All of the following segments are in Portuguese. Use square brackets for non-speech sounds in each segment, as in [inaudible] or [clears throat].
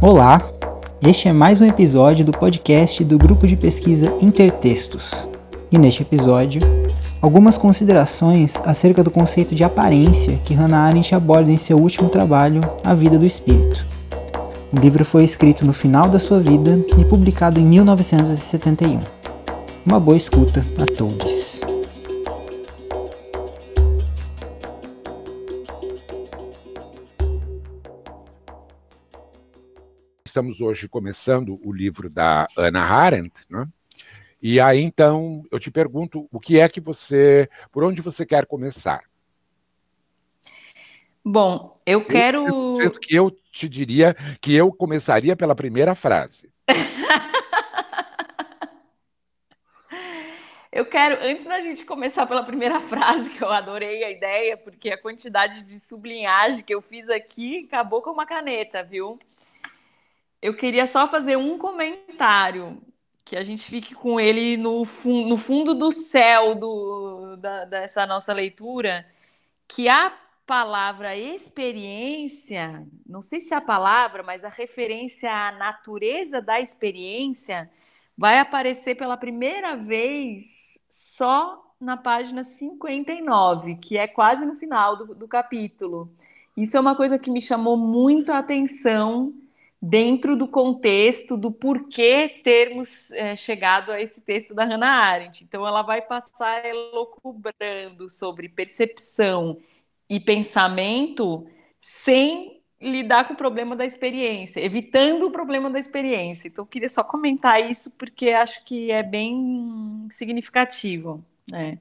Olá, este é mais um episódio do podcast do grupo de pesquisa Intertextos. E neste episódio, algumas considerações acerca do conceito de aparência que Hannah Arendt aborda em seu último trabalho, A Vida do Espírito. O livro foi escrito no final da sua vida e publicado em 1971. Uma boa escuta a todos. Estamos hoje começando o livro da Ana Arendt, né? E aí então eu te pergunto, o que é que você, por onde você quer começar? Bom, eu quero. Eu, que eu te diria que eu começaria pela primeira frase. [laughs] eu quero, antes da gente começar pela primeira frase, que eu adorei a ideia, porque a quantidade de sublinhagem que eu fiz aqui acabou com uma caneta, viu? Eu queria só fazer um comentário, que a gente fique com ele no, fun no fundo do céu do, da, dessa nossa leitura, que a palavra experiência, não sei se é a palavra, mas a referência à natureza da experiência vai aparecer pela primeira vez só na página 59, que é quase no final do, do capítulo. Isso é uma coisa que me chamou muito a atenção dentro do contexto do porquê termos é, chegado a esse texto da Hannah Arendt. Então, ela vai passar elocubrando sobre percepção e pensamento sem lidar com o problema da experiência, evitando o problema da experiência. Então, eu queria só comentar isso porque acho que é bem significativo. Né?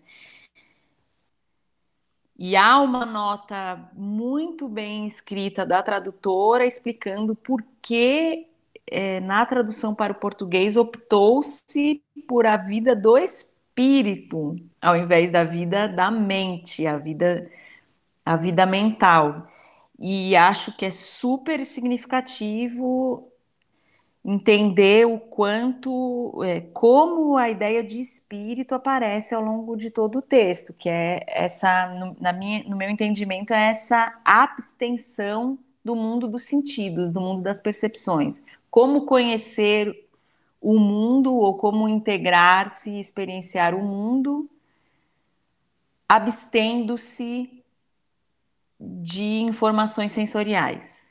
E há uma nota muito bem escrita da tradutora explicando por que, é, na tradução para o português, optou-se por a vida do espírito, ao invés da vida da mente, a vida, a vida mental. E acho que é super significativo entender o quanto, é, como a ideia de espírito aparece ao longo de todo o texto, que é essa, no, na minha, no meu entendimento, é essa abstenção do mundo dos sentidos, do mundo das percepções. Como conhecer o mundo ou como integrar-se e experienciar o mundo, abstendo-se de informações sensoriais.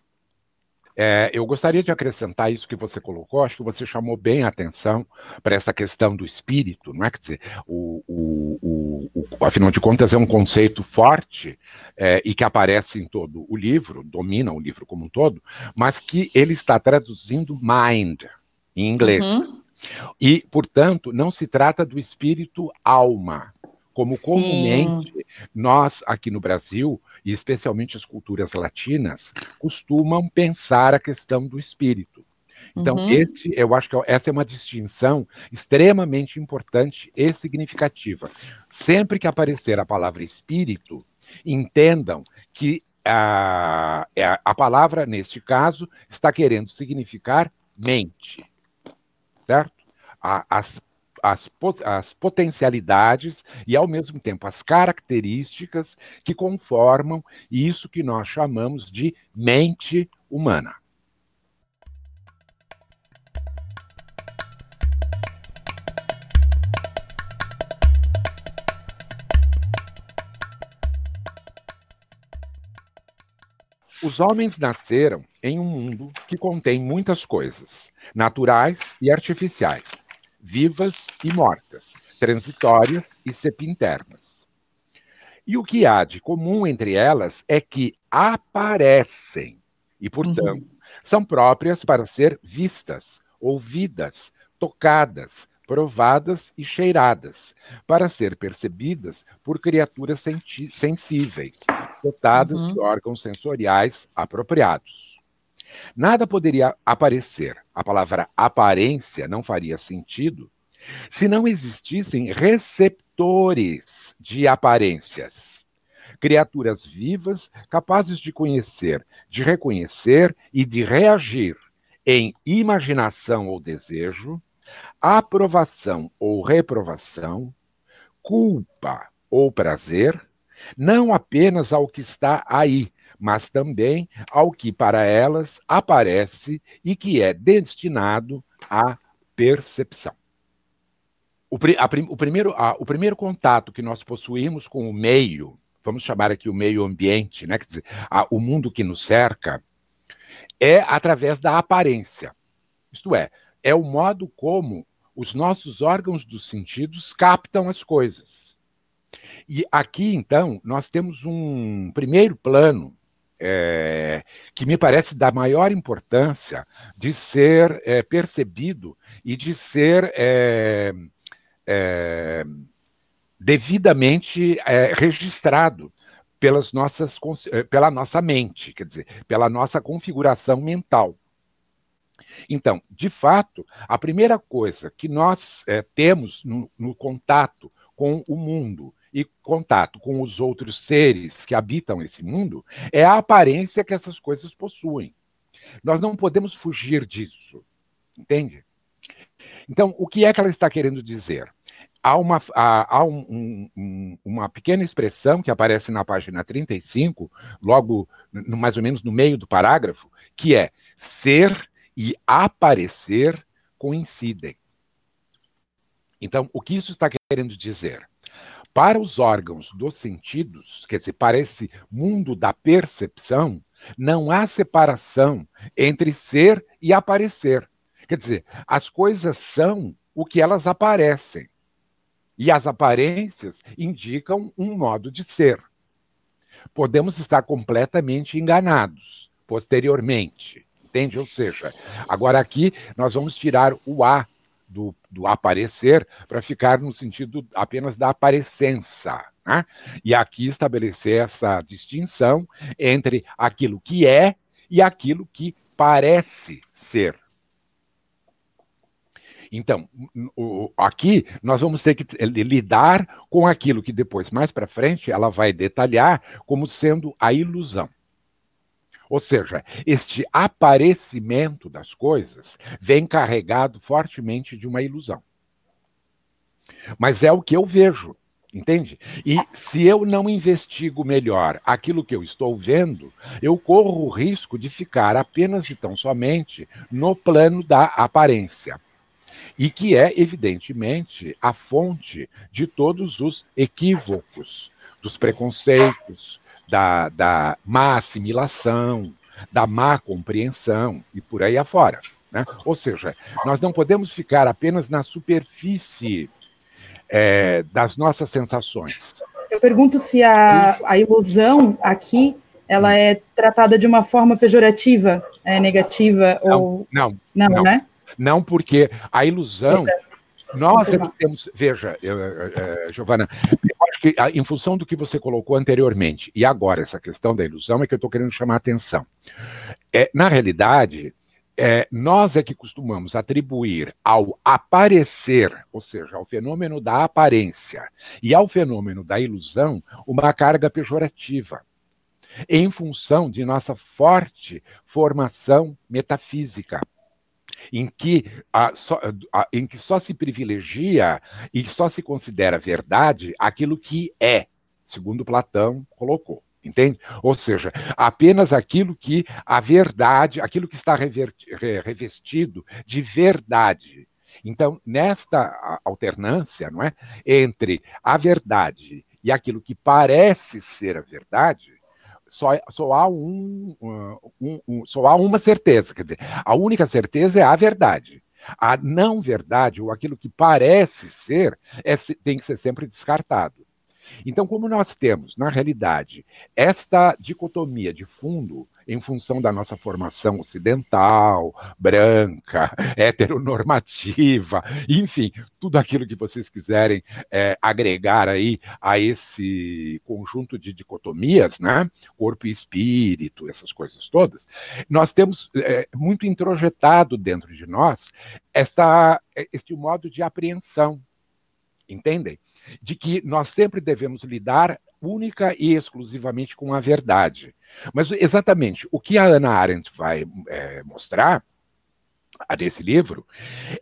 É, eu gostaria de acrescentar isso que você colocou, acho que você chamou bem a atenção para essa questão do espírito, não é? Quer dizer, o, o, o, afinal de contas, é um conceito forte é, e que aparece em todo o livro, domina o livro como um todo, mas que ele está traduzindo mind em inglês. Uhum. E, portanto, não se trata do espírito alma, como Sim. comumente nós aqui no Brasil, e especialmente as culturas latinas, costumam pensar a questão do espírito. Então, uhum. esse, eu acho que essa é uma distinção extremamente importante e significativa. Sempre que aparecer a palavra espírito, entendam que a, a palavra, neste caso, está querendo significar mente, certo? as as, as potencialidades e, ao mesmo tempo, as características que conformam isso que nós chamamos de mente humana. Os homens nasceram em um mundo que contém muitas coisas, naturais e artificiais vivas e mortas, transitórias e sepinternas. E o que há de comum entre elas é que aparecem e, portanto, uhum. são próprias para ser vistas, ouvidas, tocadas, provadas e cheiradas, para ser percebidas por criaturas sensíveis, dotadas uhum. de órgãos sensoriais apropriados. Nada poderia aparecer, a palavra aparência não faria sentido, se não existissem receptores de aparências. Criaturas vivas capazes de conhecer, de reconhecer e de reagir em imaginação ou desejo, aprovação ou reprovação, culpa ou prazer, não apenas ao que está aí, mas também ao que para elas aparece e que é destinado à percepção. O, a, o, primeiro, o primeiro contato que nós possuímos com o meio, vamos chamar aqui o meio ambiente, né, quer dizer, a, o mundo que nos cerca, é através da aparência. Isto é, é o modo como os nossos órgãos dos sentidos captam as coisas. E aqui, então, nós temos um primeiro plano é, que me parece da maior importância de ser é, percebido e de ser é, é devidamente é, registrado pelas nossas, é, pela nossa mente, quer dizer, pela nossa configuração mental. Então, de fato, a primeira coisa que nós temos no, no contato com o mundo e contato com os outros seres que habitam esse mundo é a aparência que essas coisas possuem. Nós não podemos fugir disso, entende? Então, o que é que ela está querendo dizer? Há uma, há, há um, um, uma pequena expressão que aparece na página 35, logo no, mais ou menos no meio do parágrafo, que é ser e aparecer coincidem. Então, o que isso está querendo dizer? Para os órgãos dos sentidos, quer dizer, para esse mundo da percepção, não há separação entre ser e aparecer. Quer dizer, as coisas são o que elas aparecem. E as aparências indicam um modo de ser. Podemos estar completamente enganados posteriormente, entende? Ou seja, agora aqui nós vamos tirar o A do, do aparecer para ficar no sentido apenas da aparecença. Né? E aqui estabelecer essa distinção entre aquilo que é e aquilo que parece ser. Então, aqui nós vamos ter que lidar com aquilo que depois, mais para frente, ela vai detalhar como sendo a ilusão. Ou seja, este aparecimento das coisas vem carregado fortemente de uma ilusão. Mas é o que eu vejo, entende? E se eu não investigo melhor aquilo que eu estou vendo, eu corro o risco de ficar apenas e tão somente no plano da aparência. E que é, evidentemente, a fonte de todos os equívocos, dos preconceitos, da, da má assimilação, da má compreensão e por aí afora. Né? Ou seja, nós não podemos ficar apenas na superfície é, das nossas sensações. Eu pergunto se a, a ilusão aqui ela é tratada de uma forma pejorativa, é, negativa não, ou não, não, não, né? Não, porque a ilusão nós é temos, veja, eu, é, Giovana, eu acho que em função do que você colocou anteriormente e agora essa questão da ilusão é que eu estou querendo chamar a atenção. É, na realidade, é, nós é que costumamos atribuir ao aparecer, ou seja, ao fenômeno da aparência e ao fenômeno da ilusão, uma carga pejorativa, em função de nossa forte formação metafísica em que, a, só, a, em que só se privilegia e só se considera verdade aquilo que é, segundo Platão colocou. Entende? Ou seja, apenas aquilo que a verdade, aquilo que está revestido de verdade. Então, nesta alternância, não é, entre a verdade e aquilo que parece ser a verdade, só, só, há um, um, um, só há uma certeza, quer dizer, a única certeza é a verdade. A não verdade, ou aquilo que parece ser, é, tem que ser sempre descartado. Então, como nós temos, na realidade, esta dicotomia de fundo em função da nossa formação ocidental, branca, [laughs] heteronormativa, enfim, tudo aquilo que vocês quiserem é, agregar aí a esse conjunto de dicotomias, né? Corpo e espírito, essas coisas todas, nós temos é, muito introjetado dentro de nós esta, este modo de apreensão, entendem? De que nós sempre devemos lidar única e exclusivamente com a verdade. Mas exatamente o que a Ana Arendt vai é, mostrar nesse livro,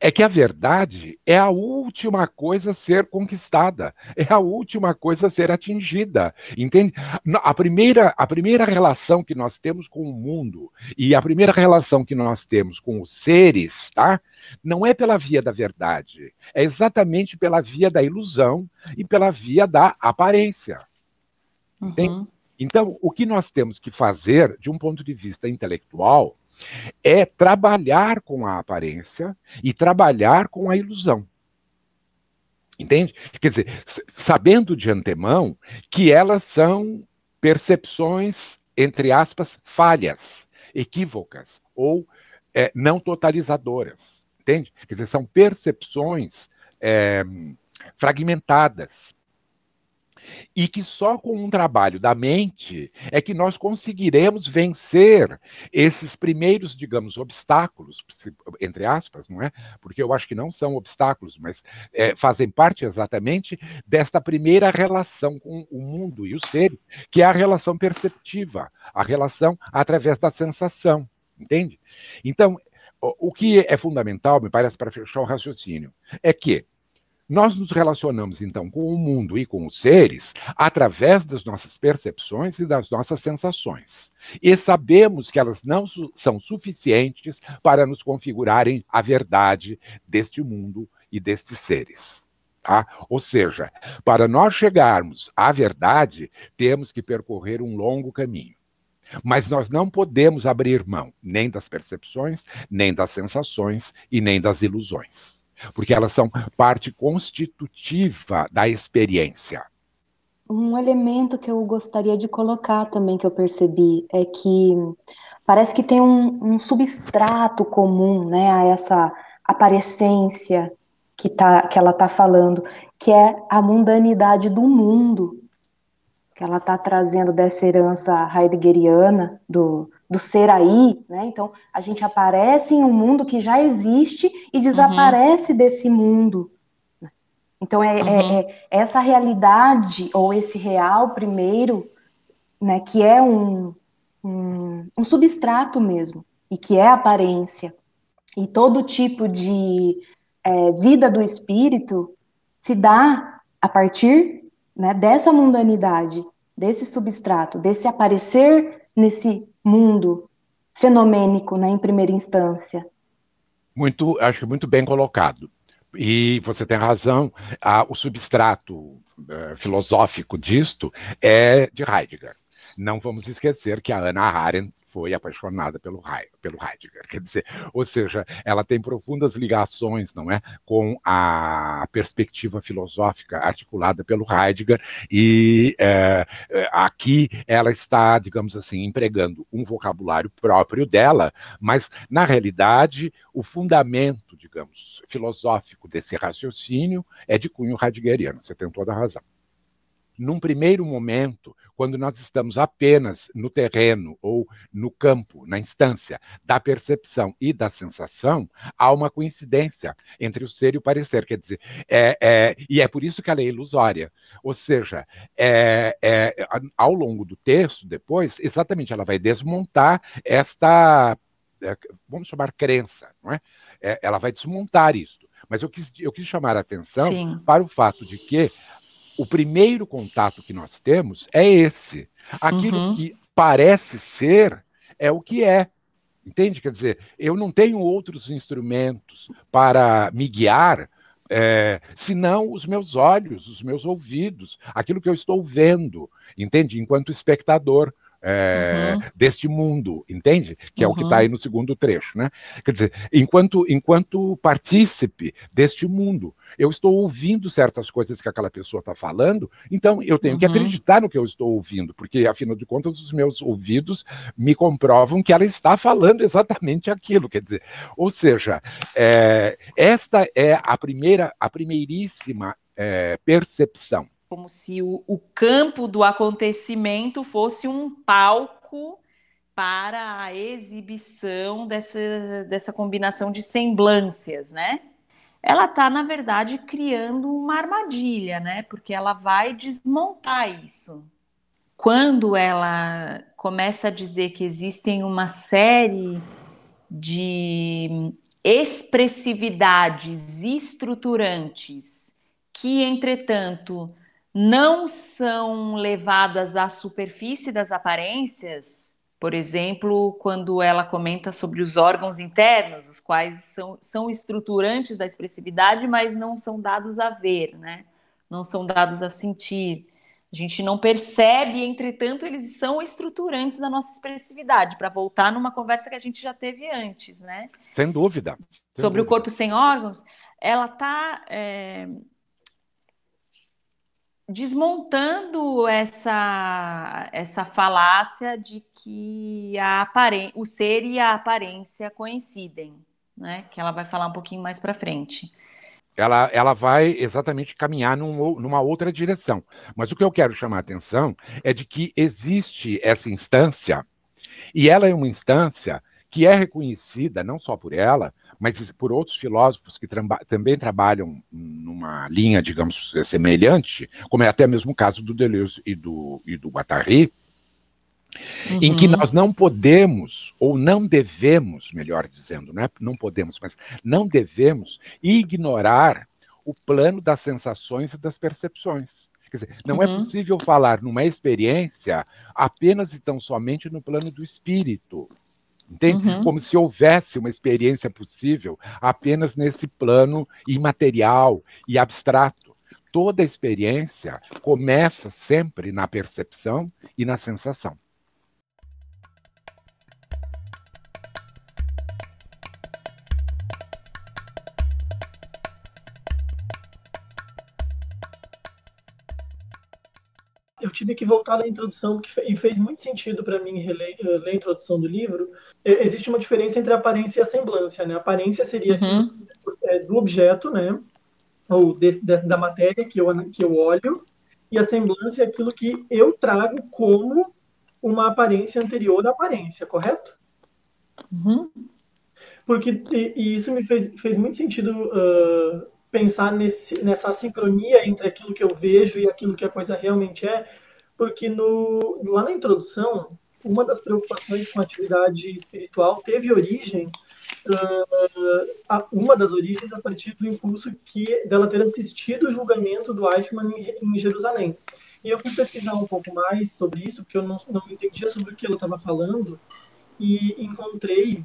é que a verdade é a última coisa a ser conquistada, é a última coisa a ser atingida, entende? A primeira, a primeira relação que nós temos com o mundo e a primeira relação que nós temos com os seres, tá? Não é pela via da verdade, é exatamente pela via da ilusão e pela via da aparência. Uhum. Então, o que nós temos que fazer, de um ponto de vista intelectual, é trabalhar com a aparência e trabalhar com a ilusão. Entende? Quer dizer, sabendo de antemão que elas são percepções, entre aspas, falhas, equívocas ou é, não totalizadoras. Entende? Quer dizer, são percepções é, fragmentadas e que só com um trabalho da mente é que nós conseguiremos vencer esses primeiros, digamos, obstáculos, entre aspas, não é? Porque eu acho que não são obstáculos, mas é, fazem parte exatamente desta primeira relação com o mundo e o ser, que é a relação perceptiva, a relação através da sensação, entende? Então, o, que é fundamental, me parece, para fechar o raciocínio, é que nós nos relacionamos, então, com o mundo e com os seres através das nossas percepções e das nossas sensações. E sabemos que elas não su são suficientes para nos configurarem a verdade deste mundo e destes seres. Tá? Ou seja, para nós chegarmos à verdade, temos que percorrer um longo caminho. Mas nós não podemos abrir mão nem das percepções, nem das sensações e nem das ilusões porque elas são parte constitutiva da experiência. Um elemento que eu gostaria de colocar também, que eu percebi, é que parece que tem um, um substrato comum né, a essa aparência que, tá, que ela está falando, que é a mundanidade do mundo, que ela está trazendo dessa herança heideggeriana do, do ser aí, né? Então a gente aparece em um mundo que já existe e desaparece uhum. desse mundo. Então é, é uhum. é, é, essa realidade ou esse real primeiro, né? Que é um, um, um substrato mesmo e que é aparência e todo tipo de é, vida do espírito se dá a partir né, dessa mundanidade, desse substrato, desse aparecer nesse mundo fenomênico, né, em primeira instância. Muito, acho muito bem colocado. E você tem razão, o substrato uh, filosófico disto é de Heidegger. Não vamos esquecer que a Ana Arendt foi apaixonada pelo, pelo Heidegger. [laughs] Quer dizer, ou seja, ela tem profundas ligações, não é, com a perspectiva filosófica articulada pelo Heidegger e é, aqui ela está, digamos assim, empregando um vocabulário próprio dela, mas na realidade o fundamento, digamos, filosófico desse raciocínio é de cunho heideggeriano. Você tem toda a razão num primeiro momento, quando nós estamos apenas no terreno ou no campo, na instância da percepção e da sensação, há uma coincidência entre o ser e o parecer. Quer dizer, é, é, e é por isso que ela é ilusória. Ou seja, é, é ao longo do texto, depois, exatamente, ela vai desmontar esta, é, vamos chamar crença, não é? é ela vai desmontar isso. Mas eu quis, eu quis chamar a atenção Sim. para o fato de que o primeiro contato que nós temos é esse. Aquilo uhum. que parece ser é o que é. Entende? Quer dizer, eu não tenho outros instrumentos para me guiar é, senão os meus olhos, os meus ouvidos, aquilo que eu estou vendo, entende? Enquanto espectador é, uhum. deste mundo, entende? Que é uhum. o que está aí no segundo trecho, né? Quer dizer, enquanto, enquanto partícipe deste mundo, eu estou ouvindo certas coisas que aquela pessoa está falando, então eu tenho uhum. que acreditar no que eu estou ouvindo, porque afinal de contas os meus ouvidos me comprovam que ela está falando exatamente aquilo, quer dizer, ou seja, é, esta é a primeira, a primeiríssima é, percepção como se o, o campo do acontecimento fosse um palco para a exibição dessa, dessa combinação de semblâncias, né? Ela está, na verdade, criando uma armadilha, né? Porque ela vai desmontar isso. Quando ela começa a dizer que existem uma série de expressividades estruturantes que, entretanto, não são levadas à superfície das aparências, por exemplo, quando ela comenta sobre os órgãos internos, os quais são, são estruturantes da expressividade, mas não são dados a ver, né? não são dados a sentir. A gente não percebe, entretanto, eles são estruturantes da nossa expressividade, para voltar numa conversa que a gente já teve antes, né? Sem dúvida. Sem Sobre dúvida. o corpo sem órgãos, ela está é, desmontando essa, essa falácia de que a o ser e a aparência coincidem, né? Que ela vai falar um pouquinho mais para frente ela, ela vai exatamente caminhar num, numa outra direção. Mas o que eu quero chamar a atenção é de que existe essa instância, e ela é uma instância que é reconhecida não só por ela, mas por outros filósofos que também trabalham numa linha, digamos, semelhante, como é até mesmo o caso do Deleuze e do, e do Guattari, Uhum. em que uhum. nós não podemos, ou não devemos, melhor dizendo, não, é, não podemos, mas não devemos ignorar o plano das sensações e das percepções. Quer dizer, não é uhum. é possível falar numa experiência apenas e tão somente no plano do espírito. Entende? Uhum. Como se houvesse uma experiência possível apenas nesse plano imaterial e abstrato. Toda experiência começa sempre na percepção e na sensação. Tive que voltar na introdução, porque e fez muito sentido para mim reler, eh, ler a introdução do livro. existe uma diferença entre aparência e semblância, né? A aparência seria uhum. é, do objeto, né? Ou desse, da matéria que eu, que eu olho, e a semblância é aquilo que eu trago como uma aparência anterior à aparência, correto? Uhum. Porque e, e, isso me fez, fez muito sentido uh, pensar nesse, nessa sincronia entre aquilo que eu vejo e aquilo que a coisa realmente é, porque no, lá na introdução, uma das preocupações com a atividade espiritual teve origem, uh, uma das origens a partir do impulso que dela ter assistido o julgamento do Eichmann em, em Jerusalém. E eu fui pesquisar um pouco mais sobre isso, porque eu não, não entendia sobre o que ela estava falando, e encontrei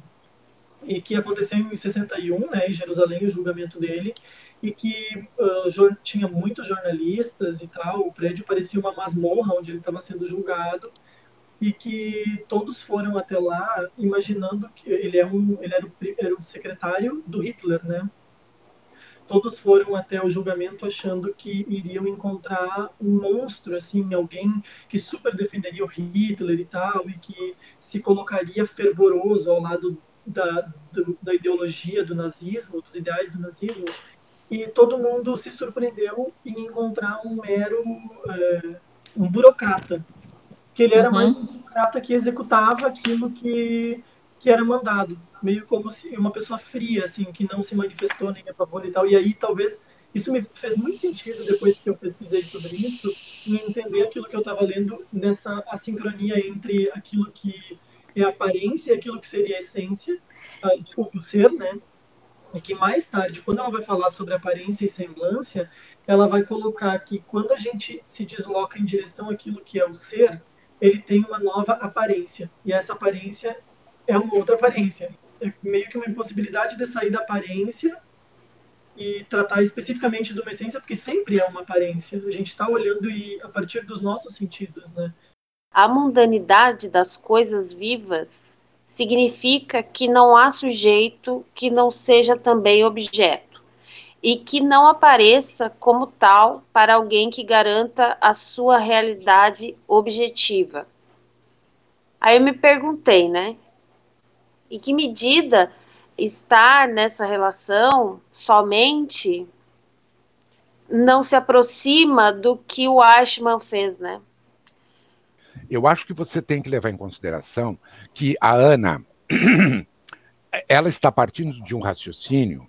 e que aconteceu em 61, né, em Jerusalém, o julgamento dele, e que uh, tinha muitos jornalistas e tal, o prédio parecia uma masmorra onde ele estava sendo julgado, e que todos foram até lá imaginando que ele, é um, ele era, o, secretário do Hitler, né? Todos foram até o julgamento achando que iriam encontrar um monstro, assim, alguém que super defenderia o Hitler e tal, e que se colocaria fervoroso ao lado da, do, da ideologia do nazismo, dos ideais do nazismo, e todo mundo se surpreendeu em encontrar um mero é, um burocrata, que ele era uhum. mais um burocrata que executava aquilo que, que era mandado, meio como se uma pessoa fria, assim, que não se manifestou nem a favor e tal. E aí talvez isso me fez muito sentido depois que eu pesquisei sobre isso, em entender aquilo que eu estava lendo nessa assincronia entre aquilo que é a aparência e aquilo que seria a essência, uh, desculpa, o ser, né? E que mais tarde, quando ela vai falar sobre aparência e semblância, ela vai colocar que quando a gente se desloca em direção àquilo que é o ser, ele tem uma nova aparência. E essa aparência é uma outra aparência. É meio que uma impossibilidade de sair da aparência e tratar especificamente de uma essência, porque sempre é uma aparência. A gente está olhando e, a partir dos nossos sentidos, né? A mundanidade das coisas vivas significa que não há sujeito que não seja também objeto e que não apareça como tal para alguém que garanta a sua realidade objetiva. Aí eu me perguntei, né? Em que medida estar nessa relação somente não se aproxima do que o Ashman fez, né? Eu acho que você tem que levar em consideração que a Ana [clears throat] ela está partindo de um raciocínio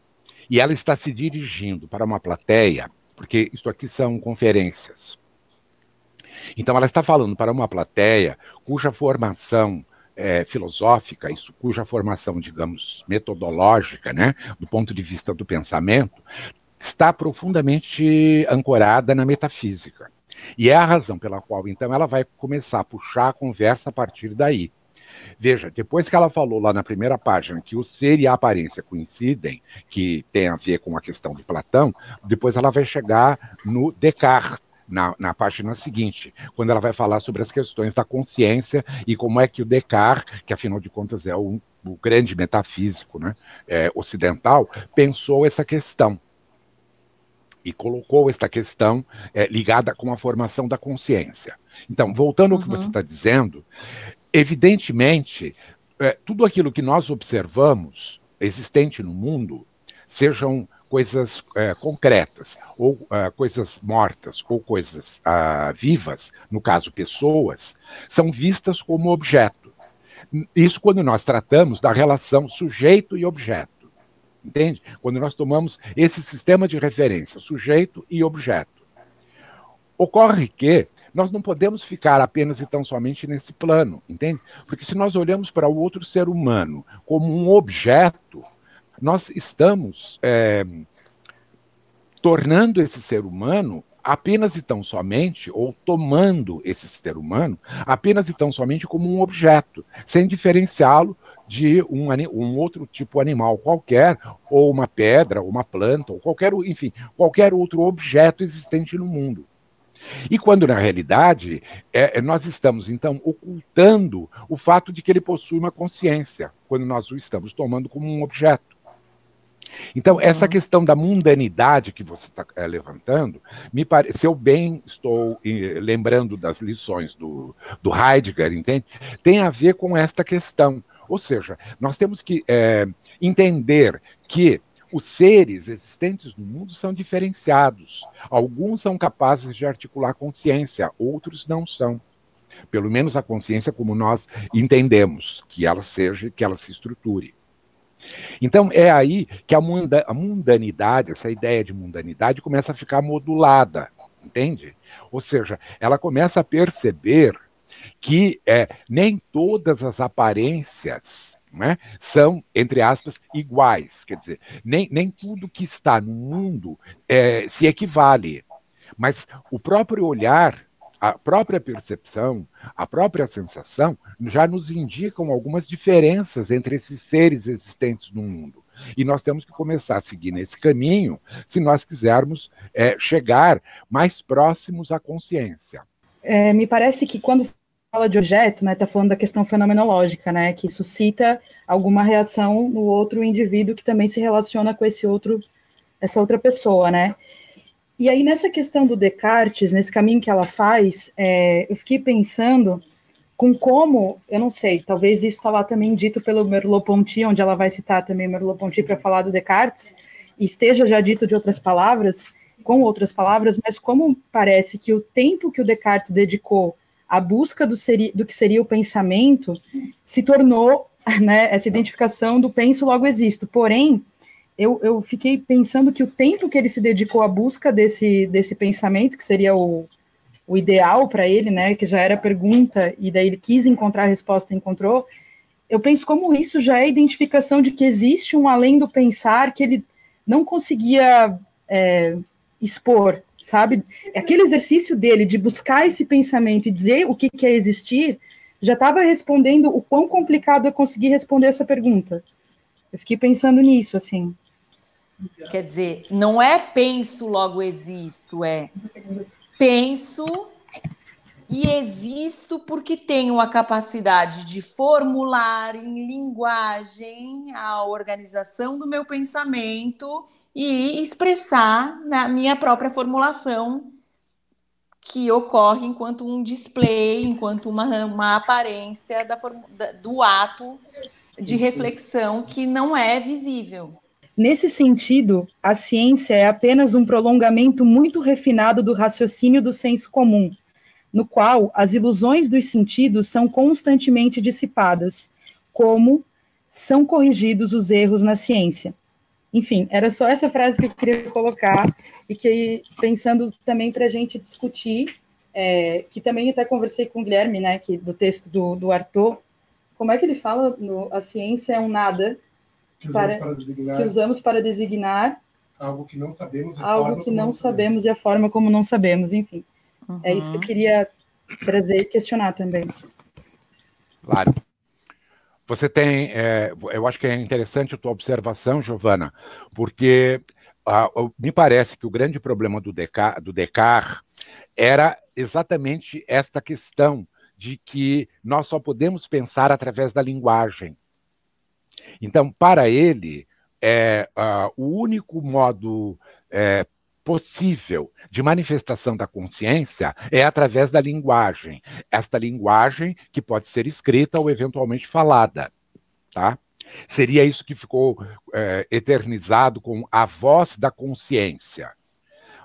e ela está se dirigindo para uma plateia, porque isso aqui são conferências. Então ela está falando para uma plateia cuja formação é, filosófica, isso, cuja formação, digamos, metodológica, né, do ponto de vista do pensamento, está profundamente ancorada na metafísica. E é a razão pela qual, então, ela vai começar a puxar a conversa a partir daí. Veja, depois que ela falou lá na primeira página que o ser e a aparência coincidem, que tem a ver com a questão de Platão, depois ela vai chegar no Descartes, na, na, página seguinte, quando ela vai falar sobre as questões da consciência e como é que o Descartes, que afinal de contas é o, o grande metafísico né, é, ocidental, pensou essa questão e colocou esta questão é, ligada com a formação da consciência. Então, voltando uhum. ao que você está uhum. dizendo, evidentemente, é, tudo aquilo que nós observamos existente no mundo, sejam coisas é, concretas, ou é, coisas mortas, ou coisas ah, vivas, no caso pessoas, são vistas como objeto. Isso quando nós tratamos da relação sujeito e objeto. Entende? Quando nós tomamos esse sistema de referência, sujeito e objeto. Ocorre que nós não podemos ficar apenas e tão somente nesse plano, entende? Porque se nós olhamos para o outro ser humano como um objeto, nós estamos é, tornando esse ser humano apenas e tão somente, ou tomando esse ser humano apenas e tão somente como um objeto, sem diferenciá-lo de um, um, outro tipo animal qualquer, ou uma pedra, ou uma planta, ou qualquer, enfim, qualquer outro objeto existente no mundo. E quando, na realidade, é, é, nós estamos, então, ocultando o fato de que ele possui uma consciência, quando nós o estamos tomando como um objeto. Então, uhum. essa questão da mundanidade que você está é, levantando, me parece, se eu bem estou lembrando das lições do, do Heidegger, entende? Tem a ver com esta questão. Ou seja, nós temos que é, entender que os seres existentes no mundo são diferenciados. Alguns são capazes de articular consciência, outros não são. Pelo menos a consciência como nós entendemos que ela seja, que ela se estruture. Então é aí que a, munda, a mundanidade, essa ideia de mundanidade, começa a ficar modulada, entende? Ou seja, ela começa a perceber que é, nem todas as aparências né, são, entre aspas, iguais. Quer dizer, nem, nem tudo que está no mundo é, se equivale. Mas o próprio olhar, a própria percepção, a própria sensação já nos indicam algumas diferenças entre esses seres existentes no mundo. E nós temos que começar a seguir nesse caminho se nós quisermos é, chegar mais próximos à consciência. É, me parece que quando fala de objeto, né, está falando da questão fenomenológica, né, que suscita alguma reação no outro indivíduo que também se relaciona com esse outro, essa outra pessoa, né. E aí nessa questão do Descartes, nesse caminho que ela faz, é, eu fiquei pensando com como, eu não sei, talvez isso está lá também dito pelo Merleau-Ponty, onde ela vai citar também Merleau-Ponty para falar do Descartes, e esteja já dito de outras palavras, com outras palavras, mas como parece que o tempo que o Descartes dedicou a busca do, seri, do que seria o pensamento se tornou [laughs] né, essa identificação do penso, logo existo. Porém, eu, eu fiquei pensando que o tempo que ele se dedicou à busca desse, desse pensamento, que seria o, o ideal para ele, né, que já era pergunta, e daí ele quis encontrar a resposta e encontrou, eu penso como isso já é identificação de que existe um além do pensar que ele não conseguia é, expor, sabe? Aquele exercício dele de buscar esse pensamento e dizer o que, é existir, já estava respondendo o quão complicado é conseguir responder essa pergunta. Eu fiquei pensando nisso, assim. Quer dizer, não é penso, logo existo, é penso e existo porque tenho a capacidade de formular em linguagem a organização do meu pensamento e expressar na minha própria formulação que ocorre enquanto um display, enquanto uma, uma aparência da, da, do ato de reflexão que não é visível. Nesse sentido, a ciência é apenas um prolongamento muito refinado do raciocínio do senso comum, no qual as ilusões dos sentidos são constantemente dissipadas, como são corrigidos os erros na ciência. Enfim, era só essa frase que eu queria colocar e que pensando também para a gente discutir, é, que também até conversei com o Guilherme, né, que do texto do, do Arthur, como é que ele fala? No, a ciência é um nada que para, usamos para designar que usamos para designar algo que não sabemos e algo que não sabemos e a forma como não sabemos, enfim. É isso que eu queria trazer e questionar também. Claro. Você tem, é, eu acho que é interessante a tua observação, Giovana, porque ah, me parece que o grande problema do, Deca, do Descartes era exatamente esta questão de que nós só podemos pensar através da linguagem. Então, para ele, é, o único modo é, possível de manifestação da consciência é através da linguagem. Esta linguagem que pode ser escrita ou eventualmente falada, tá? Seria isso que ficou é, eternizado com a voz da consciência.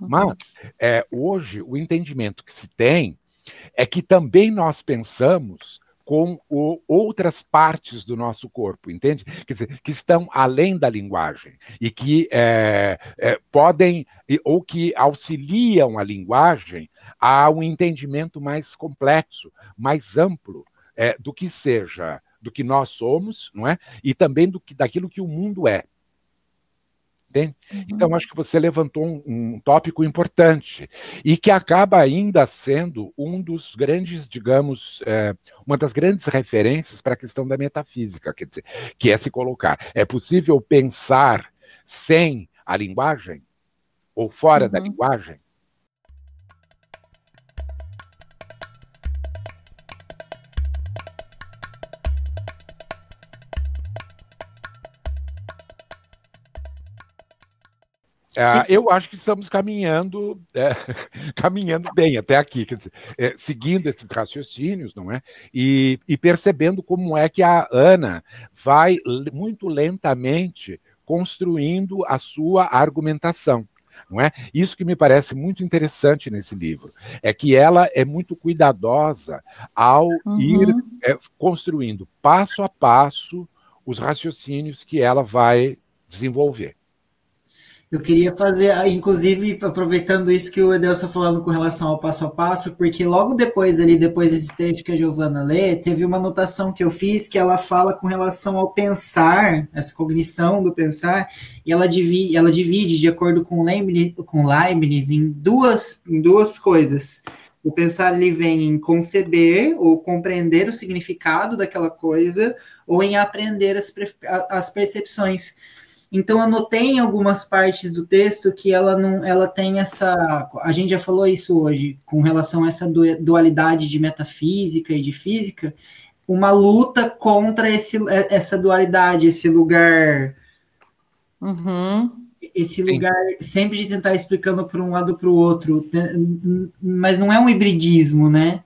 Mas é, hoje o entendimento que se tem é que também nós pensamos com o, outras partes do nosso corpo, entende? Quer dizer, que estão além da linguagem e que é, é, podem ou que auxiliam a linguagem a um entendimento mais complexo, mais amplo é, do que seja, do que nós somos, não é? E também do que daquilo que o mundo é. Entende? Uhum. Então, acho que você levantou um, um, tópico importante e que acaba ainda sendo um dos grandes, digamos, é, uma das grandes referências para a questão da metafísica, quer dizer, que é se colocar. É possível pensar sem a linguagem? Ou fora uhum. da linguagem? É, eu acho que estamos caminhando, é, [laughs] caminhando bem até aqui, quer dizer, é, seguindo esses raciocínios, não é? E, e, percebendo como é que a Ana vai muito lentamente construindo a sua argumentação. Não é? Isso que me parece muito interessante nesse livro é que ela é muito cuidadosa ao uhum. ir é, construindo passo a passo os raciocínios que ela vai desenvolver. Eu queria fazer, ah, inclusive, aproveitando isso que o Edelson falando com relação ao passo a passo, porque logo depois ali, depois desse trecho que a Giovana lê, teve uma anotação que eu fiz que ela fala com relação ao pensar, essa cognição do pensar, e ela divide, ela divide de acordo com Leibniz, com Leibniz em duas, em duas coisas. O pensar ele vem em conceber ou compreender o significado daquela coisa, ou em aprender as, as percepções. Então anotei em algumas partes do texto que ela não, ela tem essa, a gente já falou isso hoje com relação a essa dualidade de metafísica e de física, uma luta contra esse, essa dualidade, esse lugar, uhum. esse lugar sempre de tentar explicando por um lado para o outro, né, mas não é um hibridismo, né?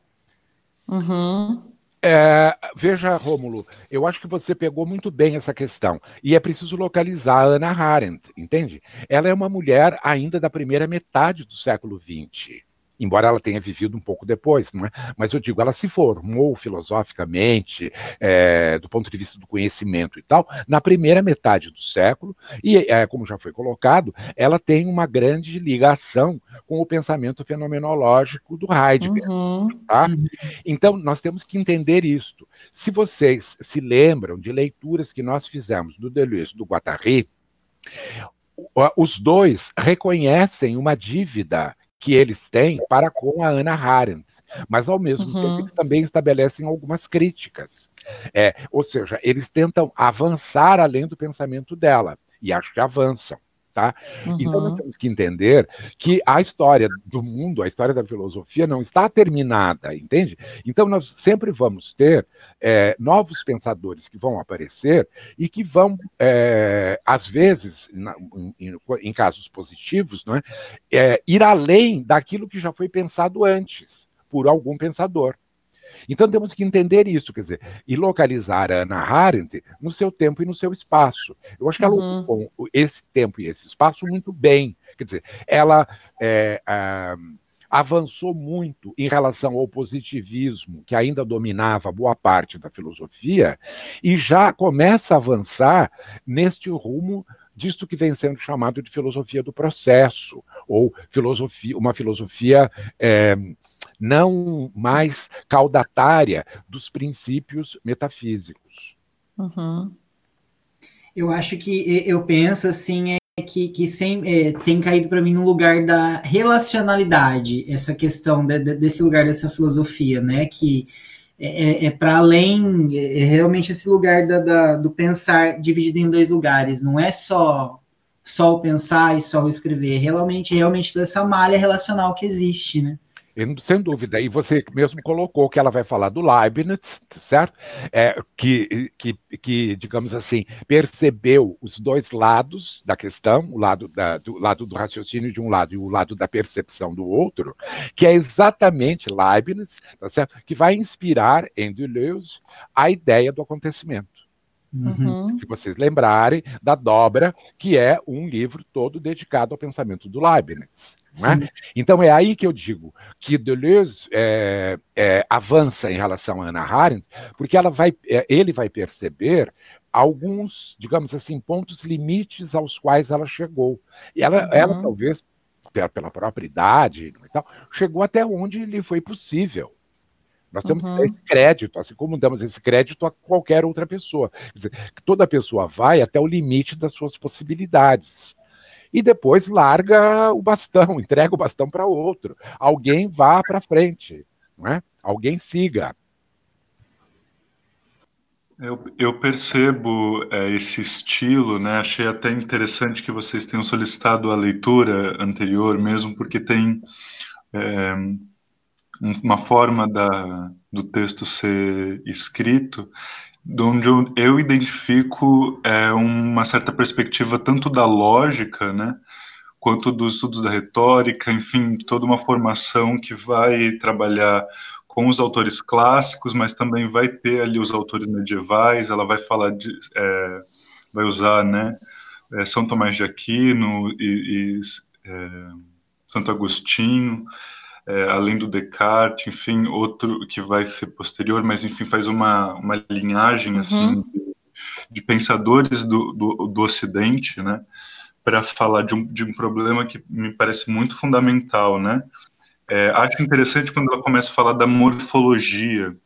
Uhum. É, veja, Rômulo, eu acho que você pegou muito bem essa questão. E é preciso localizar a Ana Arendt, entende? Ela é uma mulher ainda da primeira metade do século XX embora ela tenha vivido um pouco depois, não é? Mas eu digo, ela se formou filosoficamente, é, do ponto de vista do conhecimento e tal, na primeira metade do século, e, é, como já foi colocado, ela tem uma grande ligação com o pensamento fenomenológico do Heidegger. Uhum. Tá? Então, nós temos que entender isto. Se vocês se lembram de leituras que nós fizemos do Deleuze, do Guattari, os dois reconhecem uma dívida que eles têm para com a Ana Arendt, mas ao mesmo uhum. tempo eles também estabelecem algumas críticas. É, ou seja, eles tentam avançar além do pensamento dela, e acho que avançam. Tá? Uhum. Então nós uhum. temos que entender que a história do mundo, a história da filosofia não está terminada, entende? Então nós sempre vamos ter é, novos pensadores que vão aparecer e que vão, é, às vezes, na, em, em, casos positivos, não é, é, ir além daquilo que já foi pensado antes por algum pensador. Então temos que entender isso, quer dizer, e localizar a Ana Arendt no seu tempo e no seu espaço. Eu acho que ela uhum. ocupou esse tempo e esse espaço muito bem. Quer dizer, ela é, é, avançou muito em relação ao positivismo, que ainda dominava boa parte da filosofia, e já começa a avançar neste rumo disto que vem sendo chamado de filosofia do processo, ou filosofia, uma filosofia é, não mais caudatária dos princípios metafísicos. Uhum. Eu acho que eu penso assim é que, que sem, é, tem caído para mim no lugar da relacionalidade essa questão de, de, desse lugar dessa filosofia, né? Que é, é, é para além, é, é realmente esse lugar da, da, do pensar dividido em dois lugares. Não é só só o pensar e só o escrever, é realmente realmente toda essa malha relacional que existe, né? Sem dúvida. E você mesmo colocou que ela vai falar do Leibniz, certo? É, que, que, que, digamos assim, percebeu os dois lados da questão, o lado, da, do lado do raciocínio de um lado e o lado da percepção do outro, que é exatamente Leibniz, tá certo? que vai inspirar em Deleuze a ideia do acontecimento. Uhum. Se vocês lembrarem da Dobra, que é um livro todo dedicado ao pensamento do Leibniz. É? Então é aí que eu digo que Deleuze é, é, avança em relação a Ana Arendt, porque ela vai, é, ele vai perceber alguns, digamos assim, pontos limites aos quais ela chegou. E ela, uhum. ela talvez, pela, própria idade e tal, chegou até onde lhe foi possível. Nós temos uhum. esse crédito, assim como damos esse crédito a qualquer outra pessoa. Quer dizer, toda pessoa vai até o limite das suas possibilidades e depois larga o bastão, [laughs] entrega o bastão para outro. Alguém vá para frente, não é? Alguém siga. Eu, eu percebo é, esse estilo, né? Achei até interessante que vocês tenham solicitado a leitura anterior, mesmo porque tem é, uma forma da, do texto ser escrito de onde eu, identifico é, uma certa perspectiva tanto da lógica, né, quanto dos estudos da retórica, enfim, toda uma formação que vai trabalhar com os autores clássicos, mas também vai ter ali os autores medievais, ela vai falar de, é, vai usar, né, é, São Tomás de Aquino e, e é, Santo Agostinho, é, além do Descartes, enfim, outro que vai ser posterior, mas enfim, faz uma, uma linhagem uhum. assim de, de, pensadores do, do, do Ocidente, né, para falar de um, de um problema que me parece muito fundamental, né. É, acho interessante quando ela começa a falar da morfologia,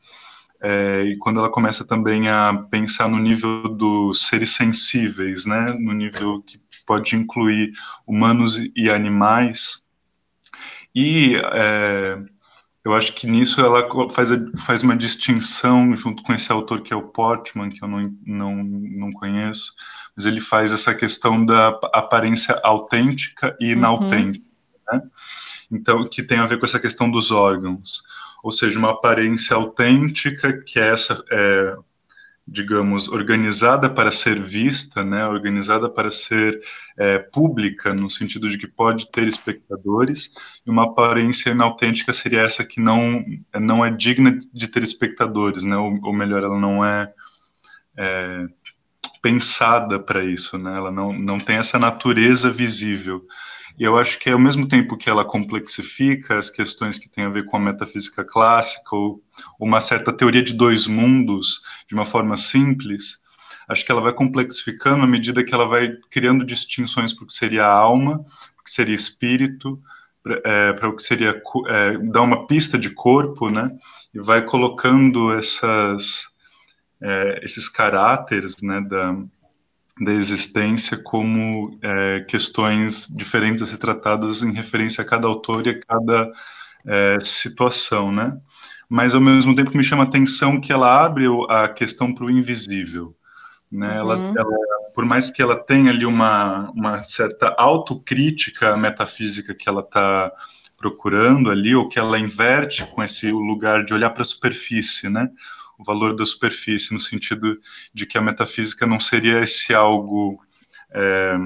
é, e quando ela começa também a pensar no nível dos seres sensíveis, né, no nível que pode incluir humanos e animais, e é, eu acho que nisso ela faz, faz uma distinção junto com esse autor que é o Portman, que eu não, não, não conheço, mas ele faz essa questão da aparência autêntica e uhum. inautêntica, uhum. né? Então, que tem a ver com essa questão dos órgãos. Ou seja, uma aparência autêntica, que é essa, é, digamos, organizada para ser vista, né, organizada para ser é, pública, no sentido de que pode ter espectadores, e uma aparência inautêntica seria essa que não, não é digna de ter espectadores, né, ou, ou melhor, ela não é, é pensada para isso, né, ela não, não tem essa natureza visível. E eu acho que ao mesmo tempo que ela complexifica as questões que têm a ver com a metafísica clássica ou uma certa teoria de dois mundos de uma forma simples, acho que ela vai complexificando à medida que ela vai criando distinções para o que seria alma, o que seria espírito, para é, o que seria é, dar uma pista de corpo, né? E vai colocando essas é, esses caráteres, né, da, da existência como é, questões diferentes a ser tratadas em referência a cada autor e a cada é, situação, né? Mas ao mesmo tempo me chama a atenção que ela abre a questão para o invisível, né? Uhum. Ela, ela, por mais que ela tenha ali uma, uma certa autocrítica metafísica que ela está procurando ali, ou que ela inverte com esse lugar de olhar para a superfície, né? O valor da superfície, no sentido de que a metafísica não seria esse algo é,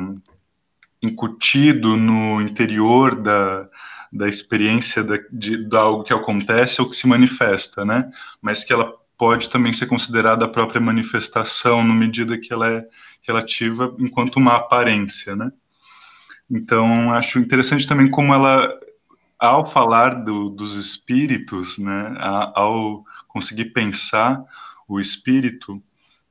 incutido no interior da, da experiência da, de, de algo que acontece ou que se manifesta, né? Mas que ela pode também ser considerada a própria manifestação, no medida que ela é relativa enquanto uma aparência, né? Então, acho interessante também como ela, ao falar do, dos espíritos, né, ao conseguir pensar o espírito,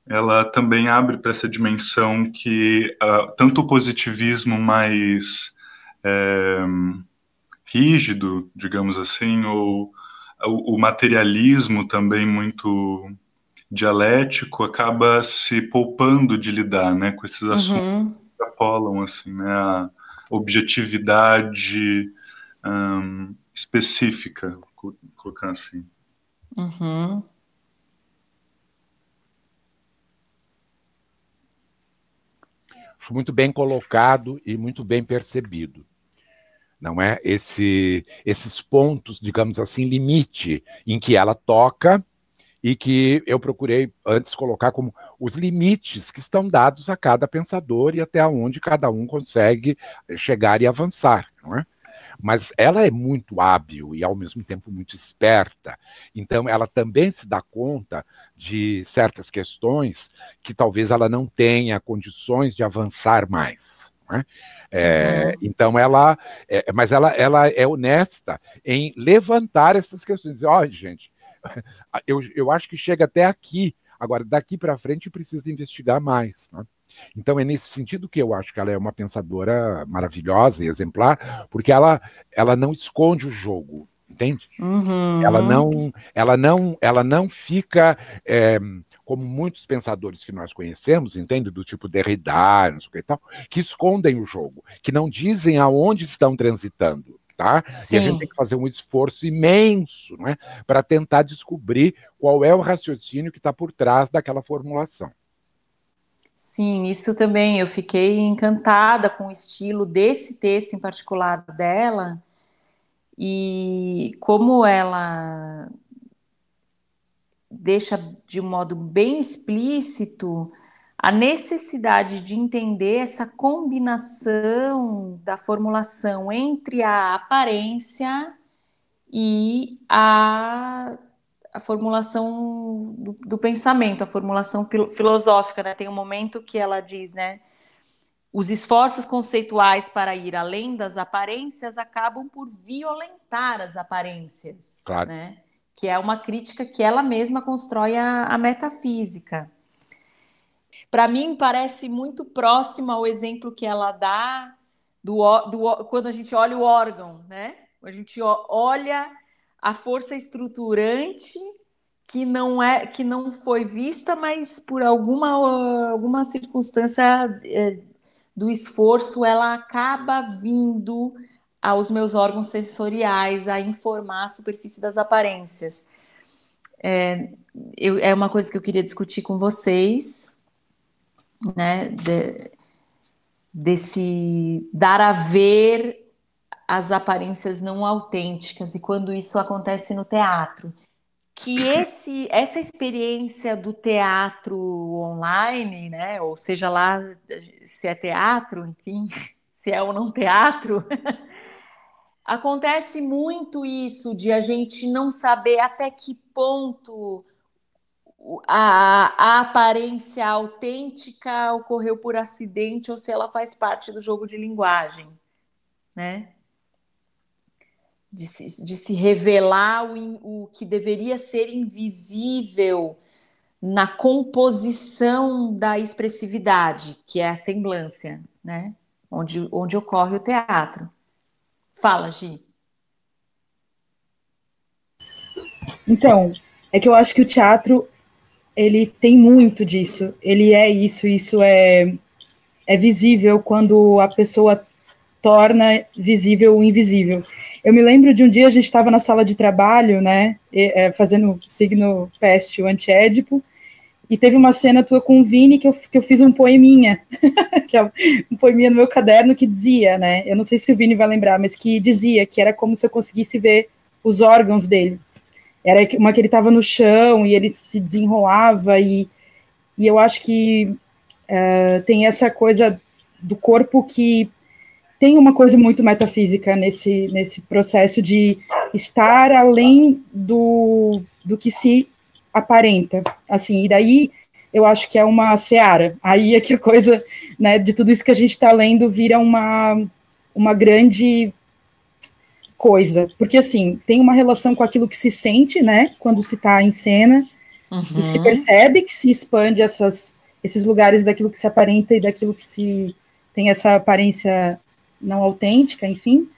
ela também abre para essa dimensão que uh, tanto o positivismo mais é, rígido, digamos assim, ou o, materialismo também muito dialético acaba se poupando de lidar, né, com esses assuntos Uhum. que extrapolam, assim, né, a objetividade hum, específica, colocar assim. Uhum. Acho muito bem colocado e muito bem percebido. Não é esse esses pontos, digamos assim, limite em que ela toca e que eu procurei antes colocar como os limites que estão dados a cada pensador e até onde cada um consegue chegar e avançar, não é? Mas ela é muito hábil e ao mesmo tempo muito esperta. Então ela também se dá conta de certas questões que talvez ela não tenha condições de avançar mais. não é? Uhum. Então ela, é, mas ela, ela é honesta em levantar essas questões. Dizer, ó, gente, [laughs] eu, eu acho que chega até aqui. Agora, daqui para frente, precisa investigar mais. né? Então, é nesse sentido que eu acho que ela é uma pensadora maravilhosa e exemplar, porque ela, ela não esconde o jogo, entende? Uhum. Ela não, ela não, ela não fica é, como muitos pensadores que nós conhecemos, entende? Do tipo Derrida, não sei o que e tal, que escondem o jogo, que não dizem aonde estão transitando. Tá? E a Sim. gente tem que fazer um esforço imenso né, para tentar descobrir qual é o raciocínio que está por trás daquela formulação. Sim, isso também. Eu fiquei encantada com o estilo desse texto em particular dela e como ela deixa de um modo bem explícito a necessidade de entender essa combinação da formulação entre a aparência e a, a formulação do, do pensamento, a formulação fil- filosófica, né? Tem um momento que ela diz, né? Os esforços conceituais para ir além das aparências acabam por violentar as aparências, Claro. né? Que é uma crítica que ela mesma constrói à metafísica. Para mim, parece muito próximo ao exemplo que ela dá do, do quando a gente olha o órgão, né? A gente olha a força estruturante que não é que não foi vista, mas por alguma alguma circunstância eh, do esforço ela acaba vindo aos meus órgãos sensoriais a informar a superfície das aparências. É, eu- é uma coisa que eu queria discutir com vocês, né? de- desse dar a ver as aparências não autênticas e quando isso acontece no teatro. Que esse, essa experiência do teatro online, né, ou seja lá se é teatro, enfim, [laughs] se é ou não teatro, [laughs] acontece muito isso de a gente não saber até que ponto a, a aparência autêntica ocorreu por acidente ou se ela faz parte do jogo de linguagem, né? De se, de se revelar o, o que deveria ser invisível na composição da expressividade, que é a semblância, né? Onde, onde ocorre o teatro. Fala, Gi. Então, é que eu acho que o teatro ele tem muito disso. Ele é isso, isso é é visível quando a pessoa torna visível o invisível. Eu me lembro de um dia a gente estava na sala de trabalho, né, é, fazendo signo peste, o antiédipo, e teve uma cena tua com o Vini que eu, que eu fiz um poeminha, [laughs] que é um poeminha no meu caderno que dizia, né, eu não sei se o Vini vai lembrar, mas que dizia que era como se eu conseguisse ver os órgãos dele. Era uma que ele estava no chão e ele se desenrolava e, e eu acho que uh, tem essa coisa do corpo que tem uma coisa muito metafísica nesse, nesse processo de estar além do, do que se aparenta, assim, e daí eu acho que é uma seara, aí é que a coisa, né, de tudo isso que a gente está lendo vira uma, uma grande coisa, porque assim, tem uma relação com aquilo que se sente, né, quando se está em cena, Uhum. e se percebe que se expande essas, esses lugares daquilo que se aparenta e daquilo que se tem essa aparência não autêntica, enfim,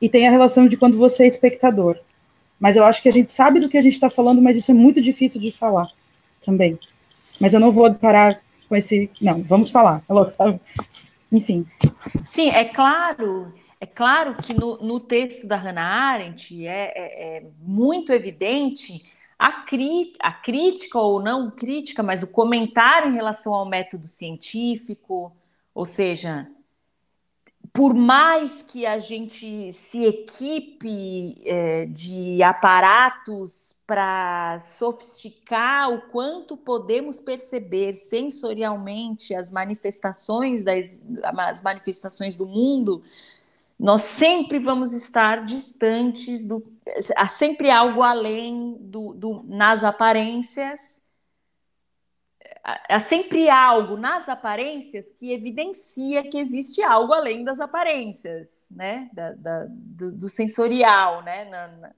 e tem a relação de quando você é espectador. Mas eu acho que a gente sabe do que a gente está falando, mas isso é muito difícil de falar também. Mas eu não vou parar com esse. Não, vamos falar. Enfim. Sim, é claro. É claro que no, no texto da Hannah Arendt é, é, é muito evidente a, cri, a crítica ou não crítica, mas o comentário em relação ao método científico, ou seja, por mais que a gente se equipe é, de aparatos para sofisticar o quanto podemos perceber sensorialmente as manifestações das as manifestações do mundo, nós sempre vamos estar distantes do há sempre algo além do, do nas aparências há sempre algo nas aparências que evidencia que existe algo além das aparências, né? Da, da, do, do, sensorial, né? Na,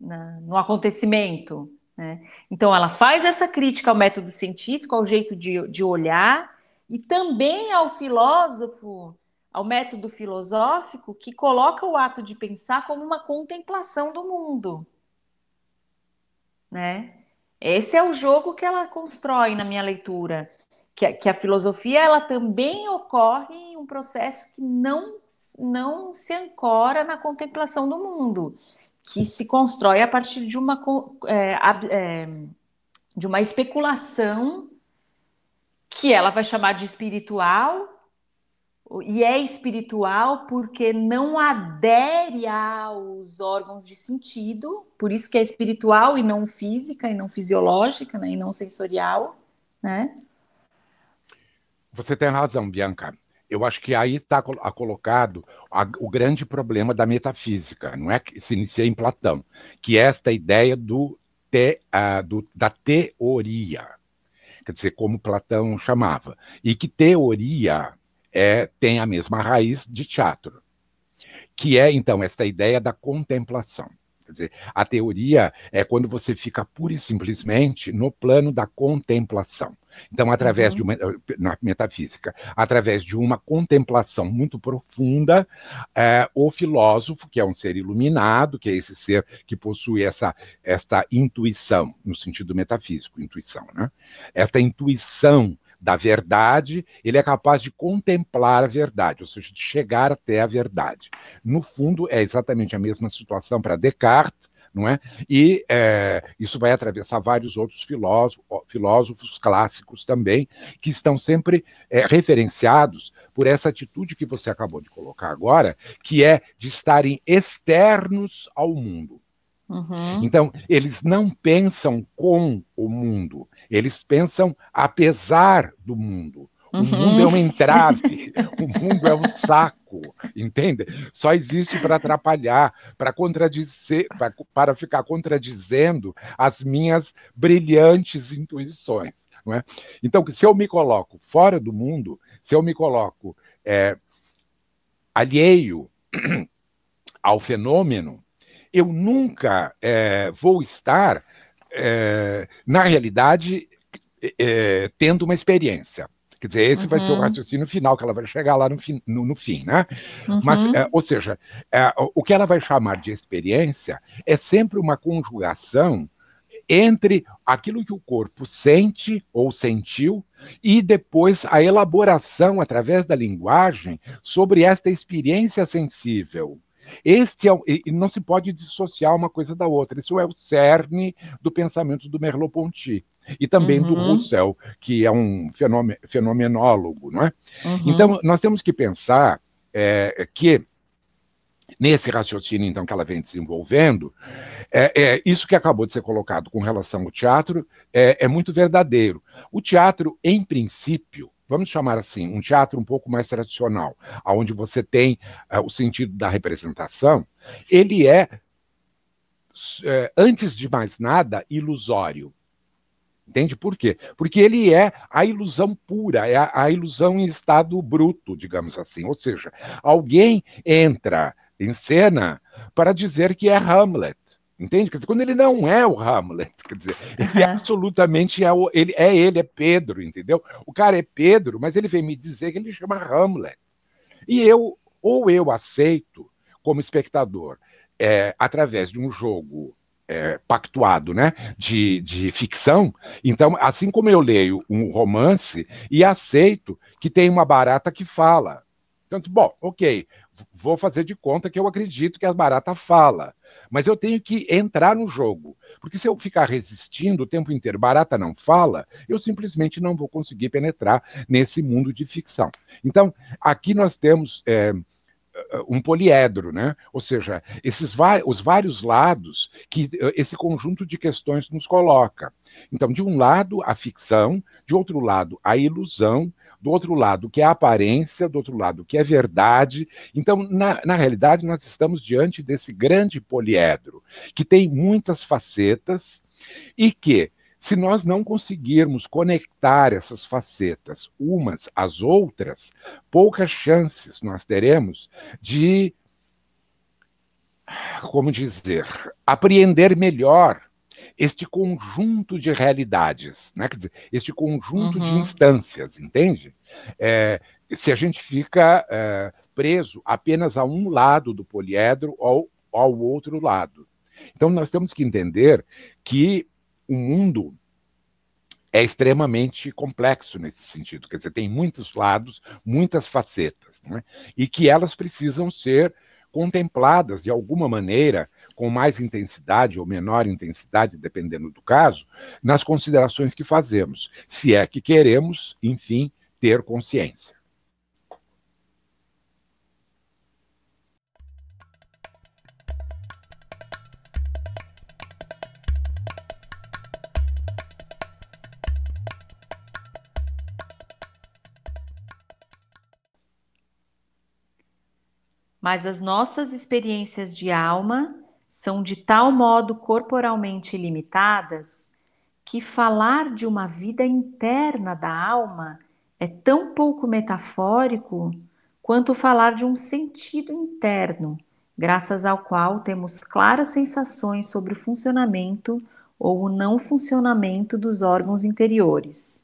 na, no acontecimento. Né? Então, ela faz essa crítica ao método científico, ao jeito de, de olhar, e também ao filósofo, ao método filosófico, que coloca o ato de pensar como uma contemplação do mundo. Né? Esse é o jogo que ela constrói na minha leitura, que, que a filosofia ela também ocorre em um processo que não não se ancora na contemplação do mundo, que se constrói a partir de uma é, é, de uma especulação que ela vai chamar de espiritual e é espiritual porque não adere aos órgãos de sentido, por isso que é espiritual e não física, e não fisiológica, né, e não sensorial, né? Você tem razão, Bianca. Eu acho que aí está colocado a, o grande problema da metafísica, não é que se inicia em Platão, que é esta ideia do, te, uh, do da teoria, quer dizer, como Platão chamava, e que teoria é, tem a mesma raiz de teatro, que é, então, esta ideia da contemplação. Quer dizer, a teoria é quando você fica pura e simplesmente no plano da contemplação. Então, através uhum. de uma na metafísica, através de uma contemplação muito profunda, é, o filósofo, que é um ser iluminado, que é esse ser que possui essa esta intuição no sentido metafísico, intuição, né? Esta intuição da verdade, ele é capaz de contemplar a verdade, ou seja, de chegar até a verdade. No fundo, é exatamente a mesma situação para Descartes, não é? E é, isso vai atravessar vários outros filósofos, filósofos clássicos também, que estão sempre é, referenciados por essa atitude que você acabou de colocar agora, que é de estarem externos ao mundo. Uhum. Então, eles não pensam com o mundo, eles pensam apesar do mundo. O uhum. mundo é um entrave, [laughs] o mundo é um saco, entende? Só existe para atrapalhar, para contradizer, pra, para ficar contradizendo as minhas brilhantes intuições. Não é? Então, se eu me coloco fora do mundo, se eu me coloco é, alheio [clears throat] ao fenômeno, eu nunca é, vou estar, é, na realidade, é, tendo uma experiência. Quer dizer, esse uhum. vai ser o uhum. raciocínio final, que ela vai chegar lá no fim, no, no fim né? Uhum. Mas, ou seja, o que ela vai chamar de experiência é sempre uma conjugação entre aquilo que o corpo sente ou sentiu e depois a elaboração através da linguagem sobre esta experiência sensível. Este é, e não se pode dissociar uma coisa da outra. Isso é o cerne do pensamento do Merleau-Ponty e também uhum. do Roussel, que é um fenomenólogo, não é? Uhum. Então nós temos que pensar é, que nesse raciocínio então que ela vem desenvolvendo, é, é, isso que acabou de ser colocado com relação ao teatro é, é muito verdadeiro. O teatro, em princípio, vamos chamar assim, um teatro um pouco mais tradicional, onde você tem uh, o sentido da representação, ele é, é, antes de mais nada, ilusório. Entende por quê? Porque ele é a ilusão pura, é a, a ilusão em estado bruto, digamos assim. Ou seja, alguém entra em cena para dizer que é Hamlet Entende? Quer dizer, quando ele não é o Hamlet, [laughs] quer dizer, ele é absolutamente é, o, ele, é ele, é Pedro, entendeu? O cara é Pedro, mas ele vem me dizer que ele chama Hamlet. E eu, ou eu aceito como espectador, é, através de um jogo é, pactuado, né, de, de ficção. Então, assim como eu leio um romance e aceito que tem uma barata que fala. Então, bom, ok, vou fazer de conta que eu acredito que a barata fala, mas eu tenho que entrar no jogo, porque se eu ficar resistindo o tempo inteiro, barata não fala, eu simplesmente não vou conseguir penetrar nesse mundo de ficção. Então, aqui nós temos é, um poliedro, né? Ou seja, esses os vários lados que eh, esse conjunto de questões nos coloca. Então, de um lado, a ficção, de outro lado, a ilusão, do outro lado, o que é aparência, do outro lado, o que é verdade. Então, na, na realidade, nós estamos diante desse grande poliedro, que tem muitas facetas e que se nós não conseguirmos conectar essas facetas umas às outras, poucas chances nós teremos de, como dizer, apreender melhor este conjunto de realidades, né? quer dizer, este conjunto uhum. de instâncias, entende? É, se a gente fica é, preso apenas a um lado do poliedro ou ao outro lado. Então, nós temos que entender que o mundo é extremamente complexo nesse sentido, quer dizer, tem muitos lados, muitas facetas, né? e que elas precisam ser contempladas de alguma maneira, com mais intensidade ou menor intensidade, dependendo do caso, nas considerações que fazemos, se é que queremos, enfim, ter consciência. Mas as nossas experiências de alma são de tal modo corporalmente limitadas que falar de uma vida interna da alma é tão pouco metafórico quanto falar de um sentido interno, graças ao qual temos claras sensações sobre o funcionamento ou o não funcionamento dos órgãos interiores.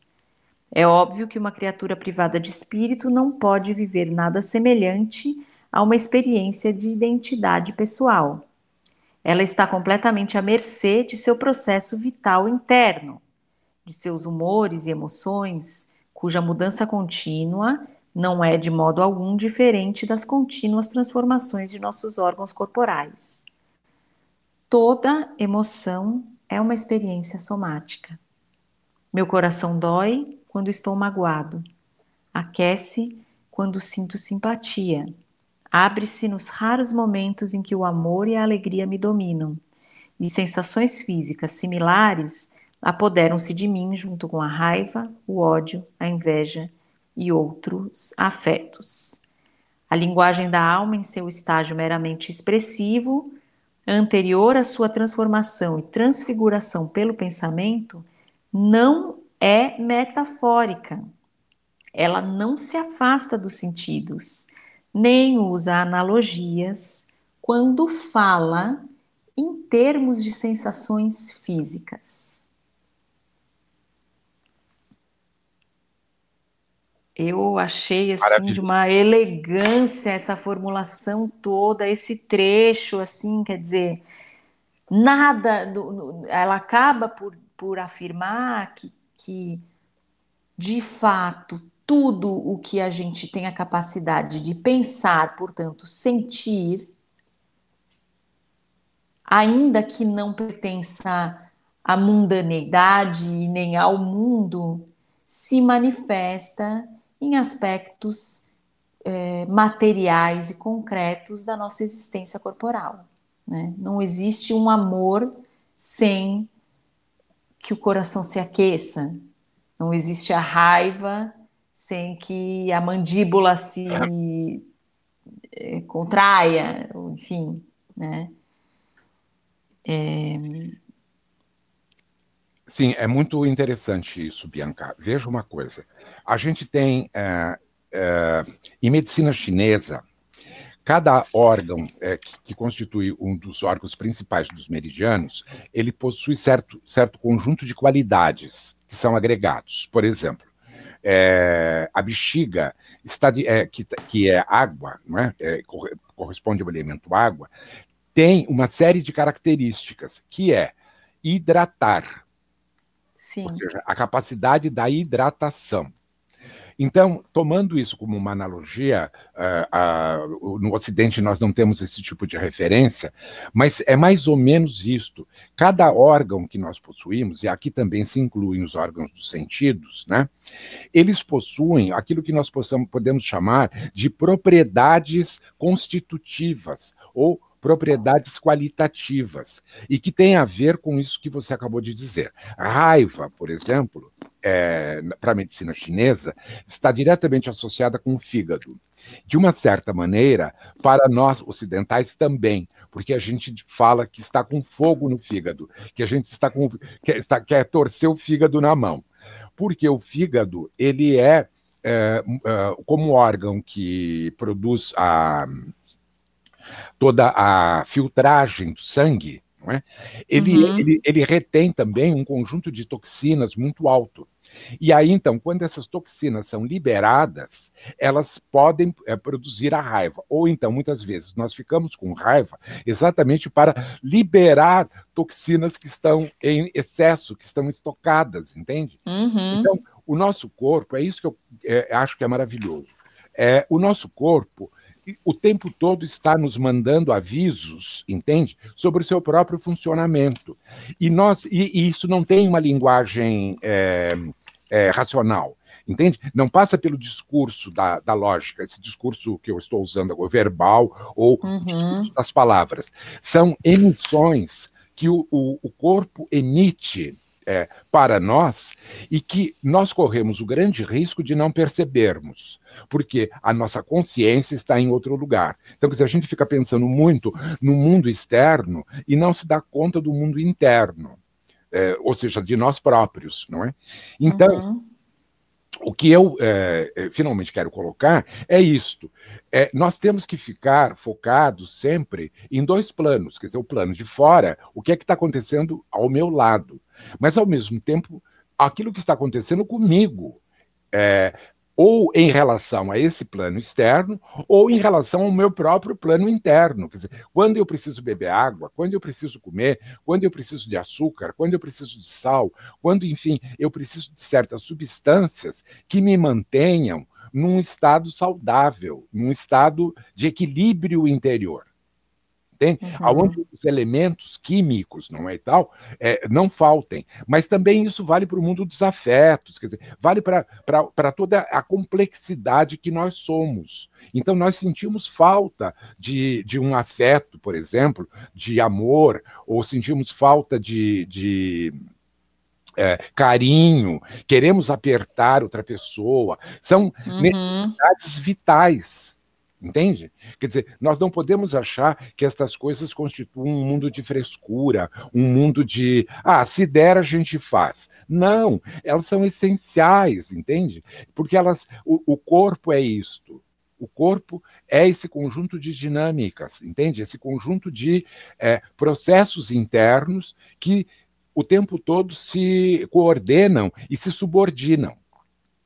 É óbvio que uma criatura privada de espírito não pode viver nada semelhante a uma experiência de identidade pessoal. Ela está completamente à mercê de seu processo vital interno, de seus humores e emoções, cuja mudança contínua não é de modo algum diferente das contínuas transformações de nossos órgãos corporais. Toda emoção é uma experiência somática. Meu coração dói quando estou magoado, aquece quando sinto simpatia abre-se nos raros momentos em que o amor e a alegria me dominam, e sensações físicas similares apoderam-se de mim junto com a raiva, o ódio, a inveja e outros afetos. A linguagem da alma, em seu estágio meramente expressivo, anterior à sua transformação e transfiguração pelo pensamento, não é metafórica. Ela não se afasta dos sentidos nem usa analogias quando fala em termos de sensações físicas. Eu achei assim de uma elegância essa formulação toda, esse trecho assim, quer dizer, nada, ela acaba por, por afirmar que, que de fato tudo o que a gente tem a capacidade de pensar, portanto, sentir, ainda que não pertença à mundaneidade nem ao mundo, se manifesta em aspectos é, materiais e concretos da nossa existência corporal. Né? Não existe um amor sem que o coração se aqueça, não existe a raiva sem que a mandíbula se é, contraia, enfim, né? É... Sim, é muito interessante isso, Bianca. Veja uma coisa: a gente tem é, é, em medicina chinesa cada órgão é, que, que, constitui um dos órgãos principais dos meridianos, ele possui certo, certo conjunto de qualidades que são agregados. Por exemplo, é, a bexiga está de, é, que, que é água, não é? é corresponde ao elemento água, tem uma série de características, que é hidratar. Sim. Ou seja, a capacidade da hidratação. Então, tomando isso como uma analogia, uh, uh, no Ocidente nós não temos esse tipo de referência, mas é mais ou menos isto. Cada órgão que nós possuímos, e aqui também se incluem os órgãos dos sentidos, né? Eles possuem aquilo que nós possamos, podemos chamar de propriedades constitutivas ou propriedades qualitativas e que tem a ver com isso que você acabou de dizer. A raiva, por exemplo, é, para a medicina chinesa, está diretamente associada com o fígado. De uma certa maneira, para nós ocidentais também, porque a gente fala que está com fogo no fígado, que a gente está com quer, está, quer torcer o fígado na mão, porque o fígado ele é, é, é como órgão que produz a toda a filtragem do sangue, é? ele, uhum. ele, ele retém também um conjunto de toxinas muito alto. E aí, então, quando essas toxinas são liberadas, elas podem é, produzir a raiva. Ou então, muitas vezes, nós ficamos com raiva exatamente para liberar toxinas que estão em excesso, que estão estocadas, entende? Uhum. Então, o nosso corpo, é isso que eu é, acho que é maravilhoso. É, o nosso corpo o tempo todo está nos mandando avisos, entende? Sobre o seu próprio funcionamento. E, nós, e, e isso não tem uma linguagem é, é, racional. Entende? Não passa pelo discurso da, da lógica, esse discurso que eu estou usando agora, verbal ou uhum. discurso das palavras. São emissões que o, o, o corpo emite é, para nós e que nós corremos o grande risco de não percebermos, porque a nossa consciência está em outro lugar. Então, se a gente fica pensando muito no mundo externo e não se dá conta do mundo interno, é, ou seja, de nós próprios, não é? Então, uhum. O que eu é, finalmente quero colocar é isto: é, nós temos que ficar focados sempre em dois planos, quer dizer, o plano de fora, o que é que está acontecendo ao meu lado, mas ao mesmo tempo aquilo que está acontecendo comigo. É, ou em relação a esse plano externo, ou em relação ao meu próprio plano interno. Quer dizer, quando eu preciso beber água, quando eu preciso comer, quando eu preciso de açúcar, quando eu preciso de sal, quando, enfim, eu preciso de certas substâncias que me mantenham num estado saudável, num estado de equilíbrio interior tem, uhum. onde os elementos químicos, não é e tal, é, não faltem. Mas também isso vale para o mundo dos afetos, quer dizer, vale para toda a complexidade que nós somos. Então, nós sentimos falta de, de um afeto, por exemplo, de amor, ou sentimos falta de, de é, carinho, queremos apertar outra pessoa. São uhum. necessidades vitais. Entende? Quer dizer, nós não podemos achar que estas coisas constituem um mundo de frescura, um mundo de, ah, se der a gente faz. Não, elas são essenciais, entende? Porque elas, o, o corpo é isto. O corpo é esse conjunto de dinâmicas, entende? Esse conjunto de é, processos internos que o tempo todo se coordenam e se subordinam.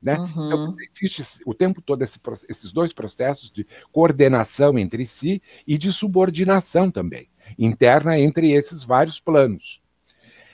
Né? Uhum. Então, existe o tempo todo esse, esses dois processos de coordenação entre si e de subordinação também, interna entre esses vários planos.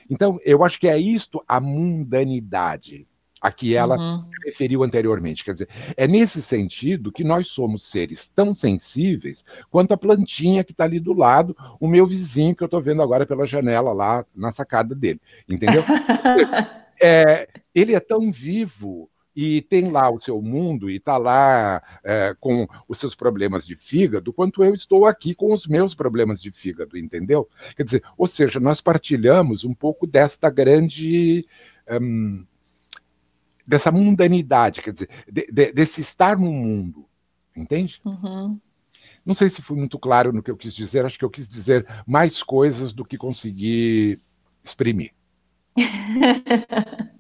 Então, eu acho que é isto a mundanidade a que ela uhum. se referiu anteriormente. Quer dizer, é nesse sentido que nós somos seres tão sensíveis quanto a plantinha que está ali do lado, o meu vizinho que eu estou vendo agora pela janela lá na sacada dele. Entendeu? [laughs] é, ele é tão vivo e tem lá o seu mundo e está lá é, com os seus problemas de fígado, quanto eu estou aqui com os meus problemas de fígado, entendeu? Quer dizer, ou seja, nós partilhamos um pouco desta grande. Um, dessa mundanidade, quer dizer, de, de, desse estar no mundo, entende? Uhum. Não sei se fui muito claro no que eu quis dizer, acho que eu quis dizer mais coisas do que consegui exprimir. [laughs]